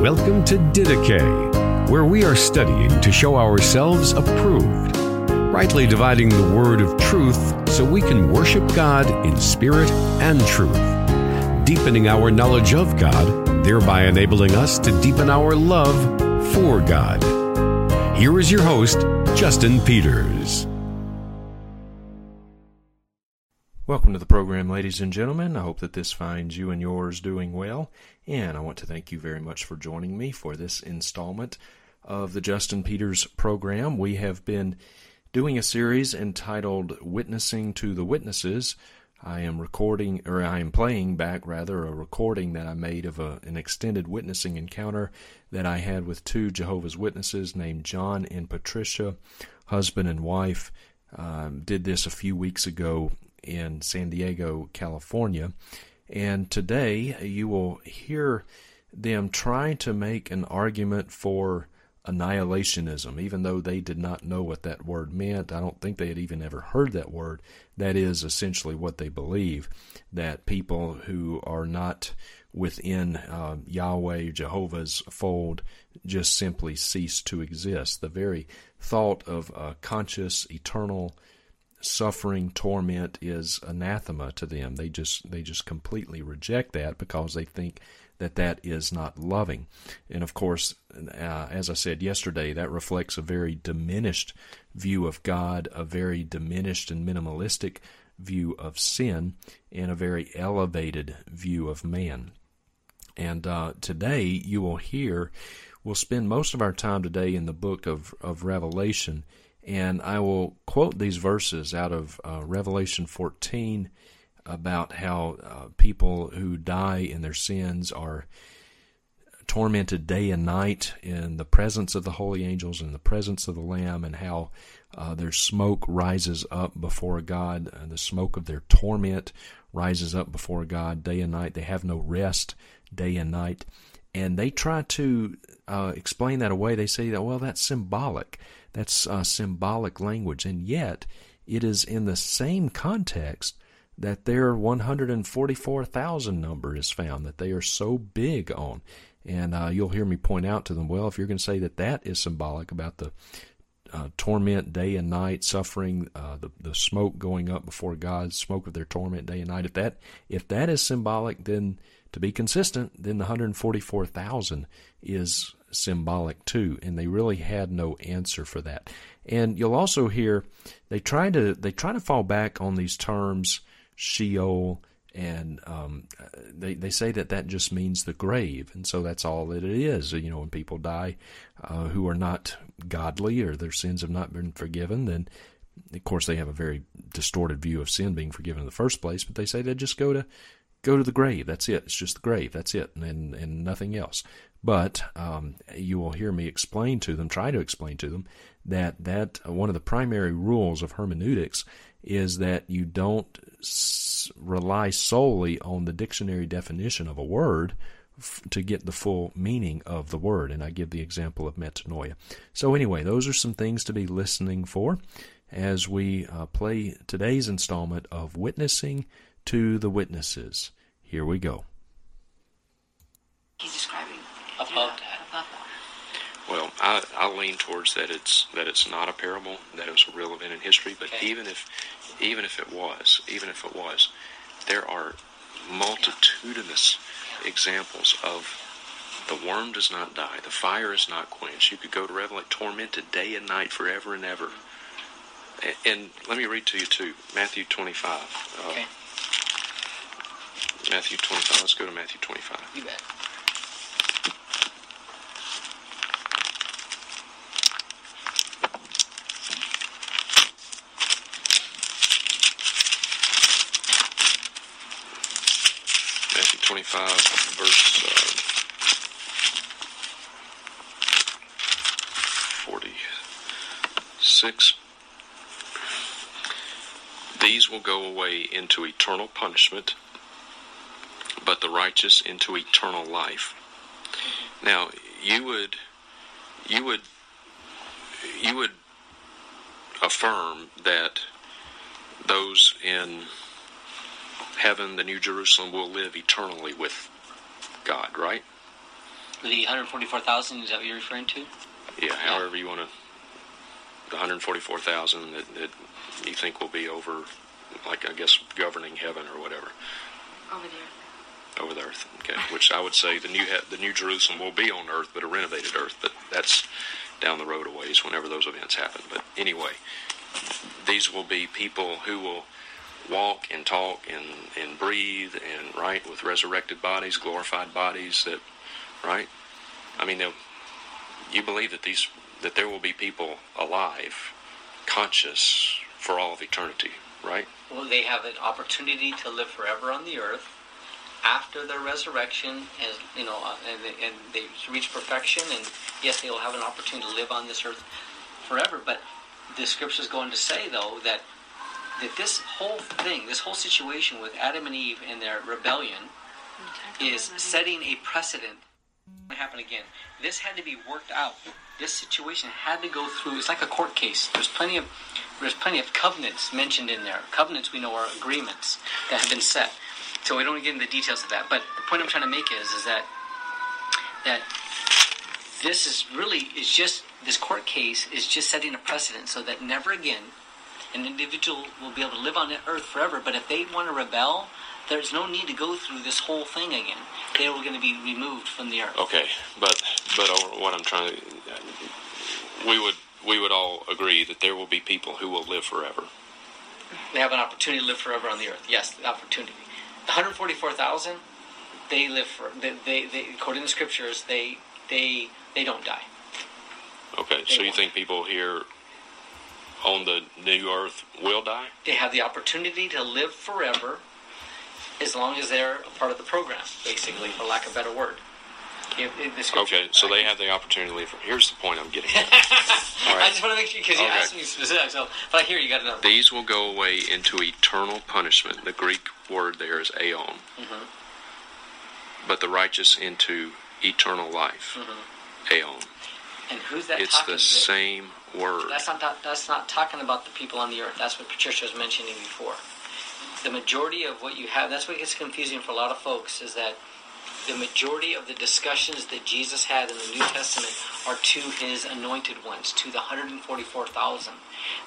Welcome to Didache, where we are studying to show ourselves approved, rightly dividing the word of truth so we can worship God in spirit and truth, deepening our knowledge of God, thereby enabling us to deepen our love for God. Here is your host, Justin Peters. Welcome to the program, ladies and gentlemen. I hope that this finds you and yours doing well. And I want to thank you very much for joining me for this installment of the Justin Peters program. We have been doing a series entitled Witnessing to the Witnesses. I am recording, or I am playing back rather, a recording that I made of a, an extended witnessing encounter that I had with two Jehovah's Witnesses named John and Patricia, husband and wife. Um, did this a few weeks ago in San Diego, California. And today you will hear them trying to make an argument for annihilationism, even though they did not know what that word meant. I don't think they had even ever heard that word. That is essentially what they believe that people who are not within uh, Yahweh, Jehovah's fold, just simply cease to exist. The very thought of a conscious, eternal, suffering torment is anathema to them. They just they just completely reject that because they think that that is not loving. And of course uh, as i said yesterday that reflects a very diminished view of god a very diminished and minimalistic view of sin and a very elevated view of man. And uh, today you will hear we'll spend most of our time today in the book of, of revelation and I will quote these verses out of uh, Revelation 14 about how uh, people who die in their sins are tormented day and night in the presence of the holy angels in the presence of the lamb and how uh, their smoke rises up before god and the smoke of their torment rises up before god day and night. They have no rest day and night. And they try to uh, explain that away. They say that well that's symbolic that's uh, symbolic language, and yet it is in the same context that their 144,000 number is found, that they are so big on. And uh, you'll hear me point out to them, well, if you're going to say that that is symbolic about the uh, torment day and night, suffering, uh, the the smoke going up before God, smoke of their torment day and night. If that if that is symbolic, then to be consistent, then the 144,000 is symbolic too, and they really had no answer for that. And you'll also hear they try to they try to fall back on these terms Sheol and um, they they say that that just means the grave, and so that's all that it is. You know, when people die uh, who are not godly or their sins have not been forgiven, then of course they have a very distorted view of sin being forgiven in the first place. But they say they just go to go to the grave. That's it. It's just the grave. That's it, and and nothing else. But um, you will hear me explain to them, try to explain to them, that that one of the primary rules of hermeneutics is that you don't s- rely solely on the dictionary definition of a word f- to get the full meaning of the word. And I give the example of metanoia. So anyway, those are some things to be listening for as we uh, play today's installment of Witnessing to the Witnesses. Here we go. He's describing Above yeah, that. above that. Well, I, I lean towards that it's that it's not a parable, that it was a real event in history. But Okay. even if even if it was, even if it was, there are multitudinous examples of the worm does not die, the fire is not quenched. You could go to Revelation, tormented day and night forever and ever. A- And let me read to you too, Matthew 25. Uh, Okay. Matthew 25. Let's go to Matthew 25. You bet. Matthew 25, verse uh, 46. These will go away into eternal punishment, but the righteous into eternal life. Now, you would, you would, you would affirm that those in heaven, the New Jerusalem, will live eternally with God, right? The 144,000 is that what you're referring to? Yeah, however you want to. The 144,000 that, that you think will be over, like I guess governing heaven or whatever Over the earth. Over the earth. Okay, which I would say the new the new Jerusalem will be on earth, but a renovated earth. But that's down the road a ways whenever those events happen. But anyway, these will be people who will walk and talk and, and breathe and right with resurrected bodies, glorified bodies. That right. I mean, you believe that these that there will be people alive, conscious for all of eternity, right? Well, they have an opportunity to live forever on the earth after their resurrection, as you know, uh, and, they- and they reach perfection. And yes, they will have an opportunity to live on this earth forever. But the scriptures go on to say, though, that that this whole thing, this whole situation with Adam and Eve and their rebellion, is setting a precedent. to happen again. This had to be worked out. This situation had to go through. It's like a court case. There's plenty of there's plenty of covenants mentioned in there. Covenants we know are agreements that have been set. So we don't get into the details of that. But the point I'm trying to make is is that that this is really is just this court case is just setting a precedent so that never again an individual will be able to live on the earth forever. But if they want to rebel, there's no need to go through this whole thing again. They are going to be removed from the earth. Okay, but but what I'm trying to, we would we would all agree that there will be people who will live forever. They have an opportunity to live forever on the earth. Yes, the opportunity. The 144,000, they live for. They, they, they according to the scriptures, they they they don't die. Okay, so you won't. think people here on the new earth will die? They have the opportunity to live forever, as long as they're a part of the program, basically, for lack of a better word. If, if the scripture- Okay, so they have the opportunity to leave. Here's the point I'm getting. at. All I just want to make sure because you Okay. asked me specific. So, but I hear you got to know. These will go away into eternal punishment. The Greek word there is aeon. Mm-hmm. But the righteous into eternal life. Aeon. And who's that It's the to? same word. That's not that, that's not talking about the people on the earth. That's what Patricia was mentioning before. The majority of what you have, that's what gets confusing for a lot of folks, is that the majority of the discussions that Jesus had in the New Testament are to his anointed ones, to the 144,000,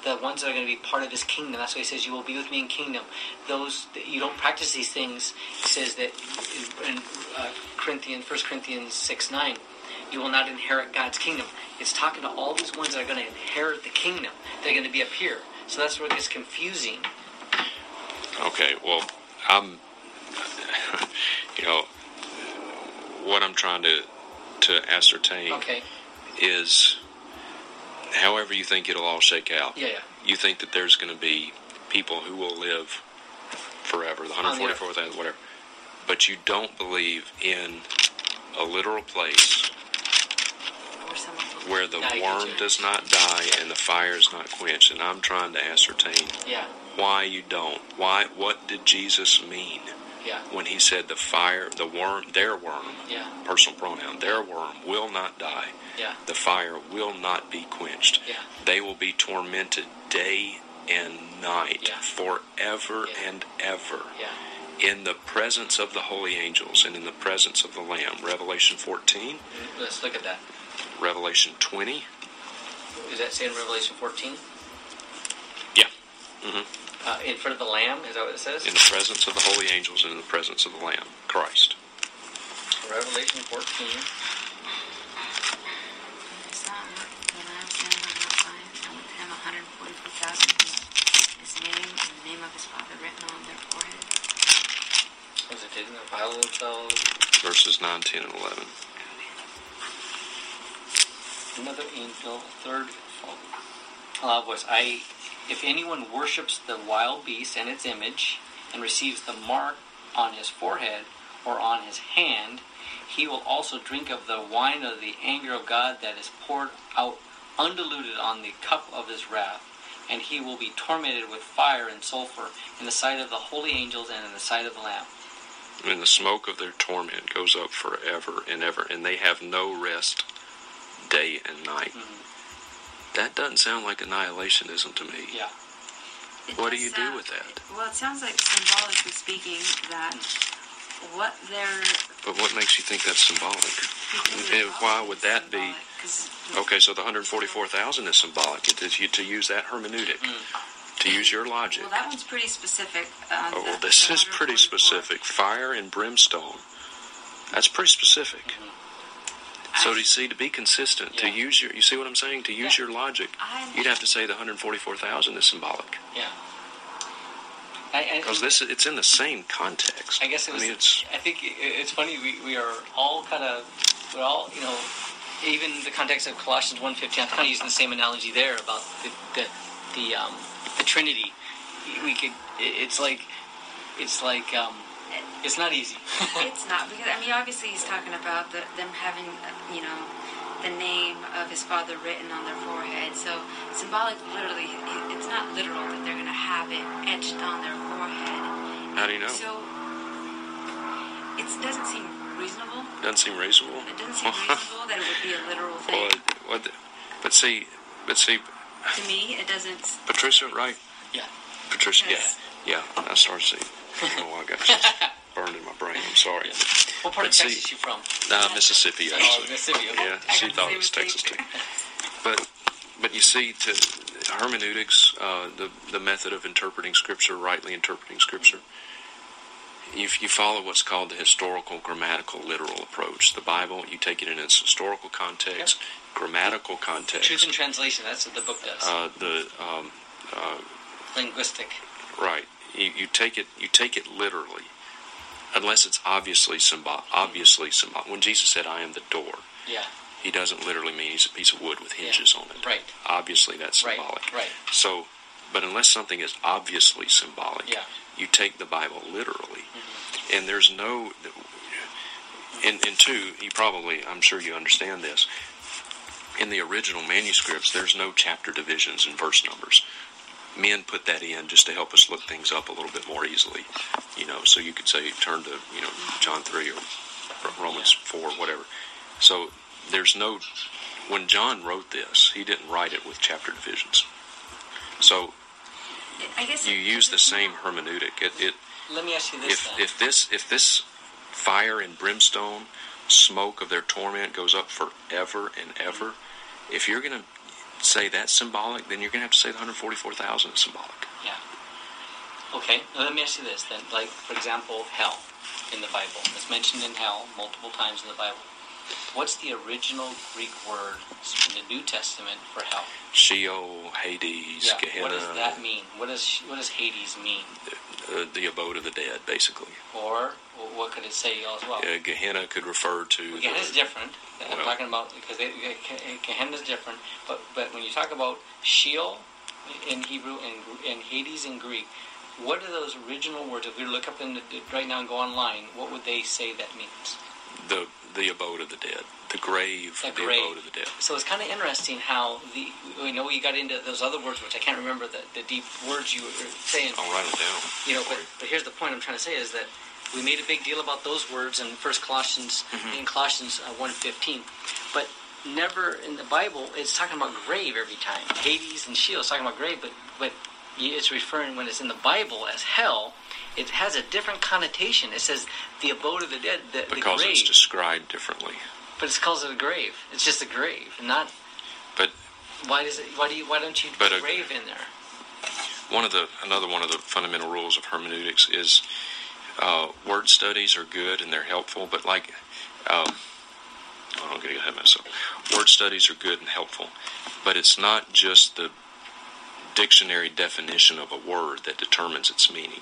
the ones that are going to be part of his kingdom. That's why he says, "You will be with me in kingdom." Those that you don't practice these things. He says that in, uh, Corinthians, 1 Corinthians six nine, you will not inherit God's kingdom. It's talking to all these ones that are going to inherit the kingdom. They're going to be up here. So that's where it gets confusing. Okay, well, I'm, you know, what I'm trying to to ascertain Okay. is, however you think it'll all shake out. Yeah, yeah. You think that there's going to be people who will live forever, the On the earth. 144,000, whatever, but you don't believe in a literal place Or someone will- where the worm does not die and the fire is not quenched, and I'm trying to ascertain Yeah. why you don't. Why? What did Jesus mean? Yeah. when he said the fire, the worm, their worm, Yeah. personal pronoun, their worm will not die. Yeah. The fire will not be quenched. Yeah. They will be tormented day and night Yeah. forever Yeah. and ever Yeah. in the presence of the holy angels and in the presence of the Lamb. Revelation 14, Let's look at that. Revelation 20. Is that saying Revelation 14? Yeah. Mm-hmm. Uh, in front of the Lamb? Is that what it says? In the presence of the holy angels and in the presence of the Lamb, Christ. Revelation 14. It's not the Lamb standing on the outside, and with him 144,000 his name and the name of his father written on their forehead. Was it didn't defile themselves? Verses 9, 10, and 11. Another angel, third uh, voice. I, if anyone worships the wild beast and its image, and receives the mark on his forehead or on his hand, he will also drink of the wine of the anger of God that is poured out undiluted on the cup of his wrath. And he will be tormented with fire and sulfur in the sight of the holy angels and in the sight of the Lamb. And the smoke of their torment goes up forever and ever, and they have no rest day and night. Mm-hmm. That doesn't sound like annihilationism to me. Yeah. It What do does you do with that? Well, it sounds like symbolically speaking that what they're. But what makes you think that's symbolic? And why would that be- Okay, so the 144,000 is symbolic. It is you to use that hermeneutic, to use your logic. Well, that one's pretty specific. Uh, Oh, well, this is pretty specific. Fire and brimstone. That's pretty specific. So, do you see, to be consistent, to use your, you see what I'm saying? To use Yeah. your logic, I- you'd have to say the 144,000 is symbolic. Yeah. I, I, Because this, it's in the same context. I guess it was. I mean, it's, I think it's funny. We, we are all kind of we're all you know even the context of Colossians 1.15, I'm kind of using the same analogy there about the the the, um, the Trinity. We could it's like it's like um, it's not easy. it's not because I mean obviously he's talking about the, them having uh, you know the name of his father written on their forehead. So symbolic, literally, it's not literal that they're going to have it etched on their forehead. how do you know? So it doesn't seem reasonable. Doesn't seem reasonable. It doesn't seem reasonable that it would be a literal Well, thing. it- what the- but see, but see, to me, it doesn't. Patricia, right? yeah. Patricia, Yes. yeah, I started to see. Oh, I got just burned in my brain. I'm sorry. What part of But see- Texas you from? Nah, Mississippi Oh, actually. Mississippi. okay. Yeah, I she thought it was Texas too. But but you see, to hermeneutics, uh, the the method of interpreting Scripture, rightly interpreting Scripture, if you follow what's called the historical, grammatical, literal approach, the Bible, you take it in its historical context, grammatical context, Truth in translation. That's what the book does. uh, the um, uh, Linguistic. Right. You, you take it you take it literally, unless it's obviously symbolic. obviously symbol. When Jesus said, "I am the door," Yeah. he doesn't literally mean he's a piece of wood with hinges on it. Right. Obviously, that's Right, symbolic. right. So, but unless something is obviously symbolic, Yeah. Mm-hmm. you take the Bible literally, and there's no. And, and two, you probably, I'm sure you understand this. In the original manuscripts, there's no chapter divisions and verse numbers men put that in just to help us look things up a little bit more easily. You know, so you could say turn to you know John three or Romans four, whatever. So there's no when John wrote this, he didn't write it with chapter divisions. So I guess you use the same hermeneutic. It, it Let me ask you this if if this if this fire and brimstone smoke of their torment goes up forever and ever, if you're going to say that's symbolic, then you're going to have to say the 144,000 is symbolic. Yeah. Okay, now let me ask you this then. Like, for example, hell in the Bible. It's mentioned in hell multiple times in the Bible. What's the original Greek word in the New Testament for hell? Sheol, Hades, Yeah. Gehenna, What does that mean? What does what does Hades mean? uh, the abode of the dead, basically. Or what could it say as well? Uh, Gehenna could refer to. Well, Gehenna's the, different. I'm Well- talking about because they, is different. But but when you talk about Sheol in Hebrew and, and Hades in Greek, what are those original words? If we look up in the, right now and go online, what would they say that means? the the abode of the dead, the grave, The the, grave. abode of the dead. So it's kind of interesting how the we know we got into those other words, which I can't remember the, the deep words you were saying. I'll write it down. You know, but, but here's the point I'm trying to say is that we made a big deal about those words in First Colossians in Colossians uh, 1:15, but never in the Bible it's talking about grave every time. Hades and Sheol is talking about grave, but but it's referring when it's in the Bible as hell. It has a different connotation. It says the abode of the dead, the, the because grave, it's described differently. but it calls it a grave. It's just a grave, not. But Why does it? Why do you? Why don't you put a- grave in there? one of the another one of the fundamental rules of hermeneutics is uh, word studies are good and they're helpful, but like um, I don't get ahead of myself. Word studies are good and helpful, but it's not just the dictionary definition of a word that determines its meaning.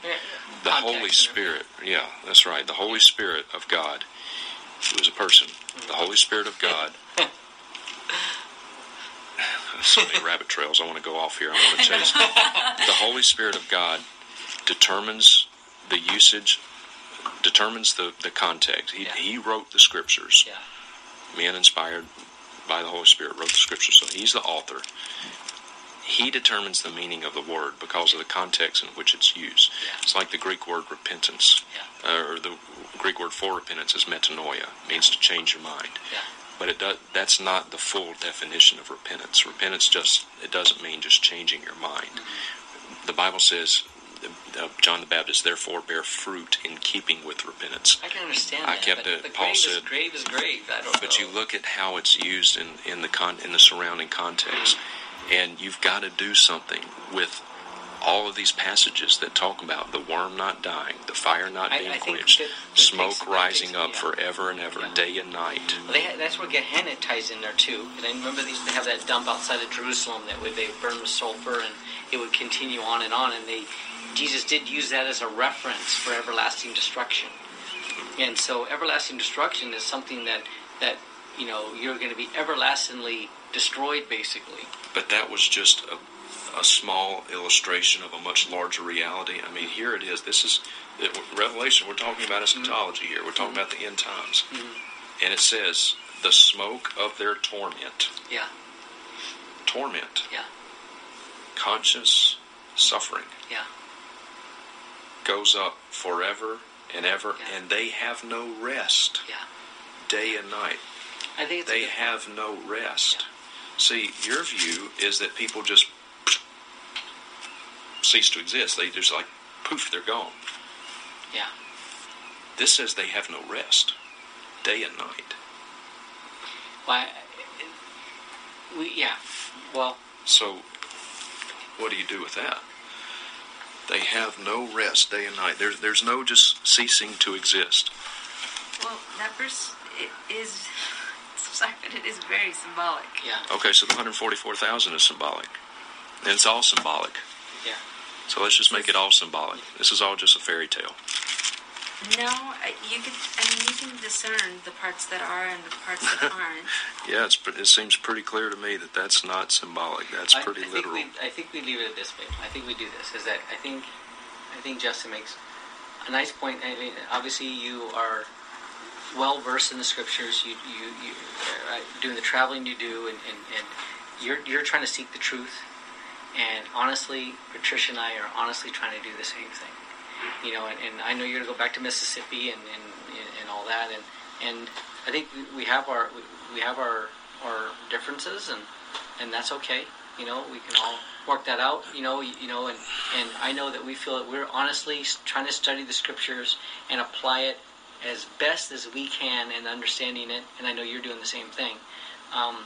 The Holy Spirit, yeah, that's right. The Holy Spirit of God, who is a person, the mm. Holy Spirit of God. so many rabbit trails. I want to go off here. I want to chase. the Holy Spirit of God determines the usage, determines the, the context. He, Yeah. he wrote the scriptures. Yeah. Men inspired by the Holy Spirit wrote the scriptures. So he's the author. He determines the meaning of the word because of the context in which it's used. Yeah. It's like the Greek word repentance, Yeah. uh, or the Greek word for repentance is metanoia, means to change your mind. Yeah. But it does, that's not the full definition of repentance. Repentance just it doesn't mean just changing your mind. The Bible says uh, John the Baptist, therefore bear fruit in keeping with repentance. I can understand I that. kept but it- the Paul grave said- is grave is grave. I don't But know. you look at how it's used in, in the con, in the surrounding context, and you've got to do something with all of these passages that talk about the worm not dying, the fire not being I think quenched, that- that smoke takes- rising takes- up yeah. forever and ever, Yeah. day and night. Well, they that's where Gehenna ties in there too. And I remember they used to have that dump outside of Jerusalem that would they burn with sulfur, and it would continue on and on. And they, Jesus did use that as a reference for everlasting destruction. And so, everlasting destruction is something that that you know you're going to be everlastingly destroyed, basically. But that was just a, a small illustration of a much larger reality. I mean, here it is. This is it, Revelation. We're talking about mm-hmm. eschatology here. We're talking mm-hmm. about the end times. Mm-hmm. And it says, the smoke of their torment. Yeah, Torment. yeah, Conscious suffering yeah. goes up forever and ever, Yeah. and they have no rest Yeah. day and night. I think it's They have no rest. See, your view is that people just cease to exist. They just like poof, they're gone. Yeah. This says they have no rest, day and night. Why? We yeah. Well, So, what do you do with that? They have no rest day and night. There's there's no just ceasing to exist. Well, that verse it is. Sorry, but it is very symbolic. yeah, Okay, so the 144,000 is symbolic, and it's all symbolic. yeah. So let's just make it all symbolic. This is all just a fairy tale. No, uh, you can. I mean, you can discern the parts that are and the parts that aren't. Yeah, it's, it seems pretty clear to me that that's not symbolic. That's I, pretty I think literal. We, I think we leave it this way. I think we do this. Is that I think I think Justin makes a nice point. I mean, obviously, you are well versed in the scriptures. You you, you uh, doing the traveling you do, and, and, and you're you're trying to seek the truth. And honestly, Patricia and I are honestly trying to do the same thing. You know, and, and I know you're going to go back to Mississippi and, and, and all that, and and I think we- have our we have our our differences, and and that's okay. You know, we can all work that out. You know, you know, and and I know that we feel that we're honestly trying to study the scriptures and apply it as best as we can and understanding it. And I know you're doing the same thing. Um,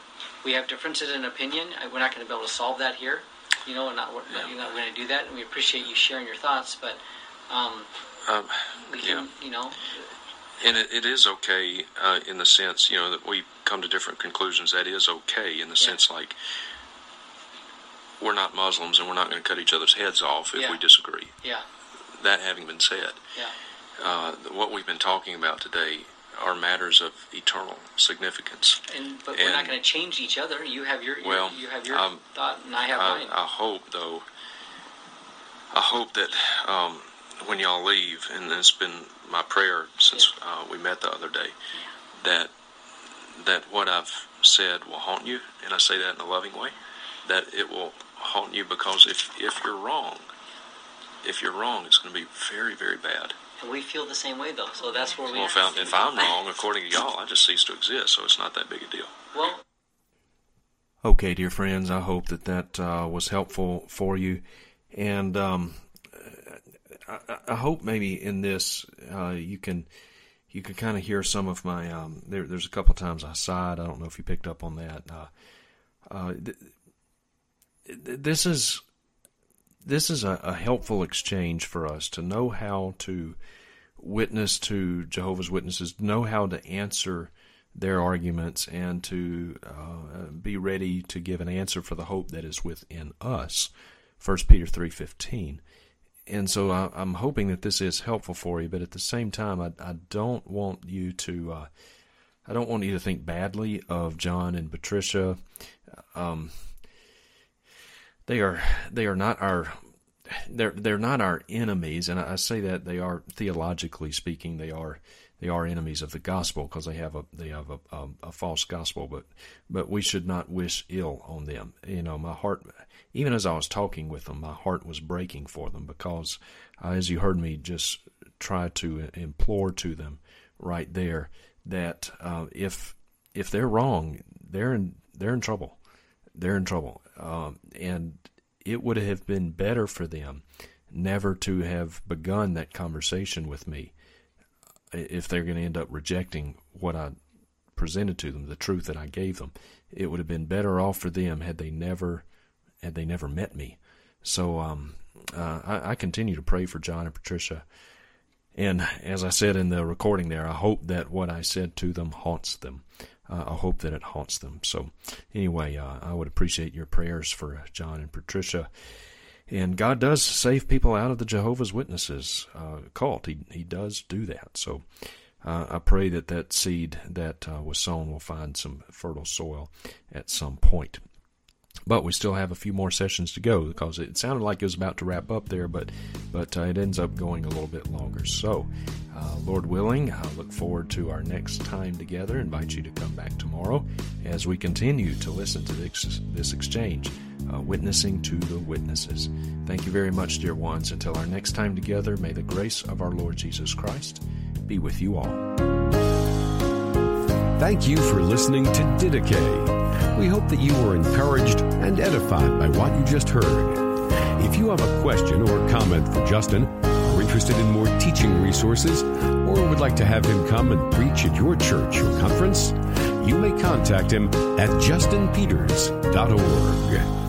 we have differences in opinion. We're not going to be able to solve that here. You know, and not, we're not, you're not going to do that. And we appreciate you sharing your thoughts, but um, Um, we can, Yeah. you know, and it, it is okay uh, in the sense, you know, that we come to different conclusions. That is okay in the Yeah. sense like we're not Muslims and we're not going to cut each other's heads off if Yeah. we disagree. yeah, That having been said, yeah, uh, what we've been talking about today are matters of eternal significance. and but we're not going to change each other. You have your, Well, you have your um, thought, and I have I, mine. I hope, though, I hope that um, when y'all leave, and it's been my prayer since uh, we met the other day, that that what I've said will haunt you, and I say that in a loving way, that it will haunt you because if if you're wrong, if you're wrong, it's going to be very very bad. And we feel the same way, though. So that's where we. Well, if, I, if I'm wrong, according to y'all, I just cease to exist, so it's not that big a deal. well, Okay, dear friends, I hope that that uh, was helpful for you, and um, I, I- I hope maybe in this uh, you can you can kind of hear some of my. Um, there, there's a couple times I sighed. I don't know if you picked up on that. Uh, uh, th- th- this is this is a, a helpful exchange for us to know how to witness to Jehovah's Witnesses, know how to answer their arguments, and to uh, be ready to give an answer for the hope that is within us. First Peter three fifteen. And so I, I'm hoping that this is helpful for you, but at the same time, I, I don't want you to uh, I don't want you to think badly of John and Patricia. Um, they are they are not our they're they're not our enemies, and I, say that they are theologically speaking they are they are enemies of the gospel because they have a they have a, a, a false gospel, but but we should not wish ill on them. You know, my heart, even as I was talking with them, my heart was breaking for them because, uh, as you heard me just try to implore to them right there that uh, if if they're wrong, they're in they're in trouble. They're in trouble, um, and it would have been better for them never to have begun that conversation with me if they're going to end up rejecting what I presented to them, the truth that I gave them. It would have been better off for them had they never had they never met me. So um, uh, I, I continue to pray for John and Patricia. And as I said in the recording there, I hope that what I said to them haunts them. Uh, I hope that it haunts them. So, anyway, uh, I would appreciate your prayers for John and Patricia. And God does save people out of the Jehovah's Witnesses uh, cult. He He does do that. So, uh, I pray that that seed that uh, was sown will find some fertile soil at some point. But we still have a few more sessions to go because it sounded like it was about to wrap up there, but but uh, it ends up going a little bit longer. So, uh, Lord willing, I look forward to our next time together. Invite you to come back tomorrow as we continue to listen to this, this exchange, uh, witnessing to the witnesses. Thank you very much, dear ones. Until our next time together, may the grace of our Lord Jesus Christ be with you all. Thank you for listening to Didache. We hope that you were encouraged and edified by what you just heard. If you have a question or comment for Justin, are interested in more teaching resources, or would like to have him come and preach at your church or conference, you may contact him at justinpeters.org.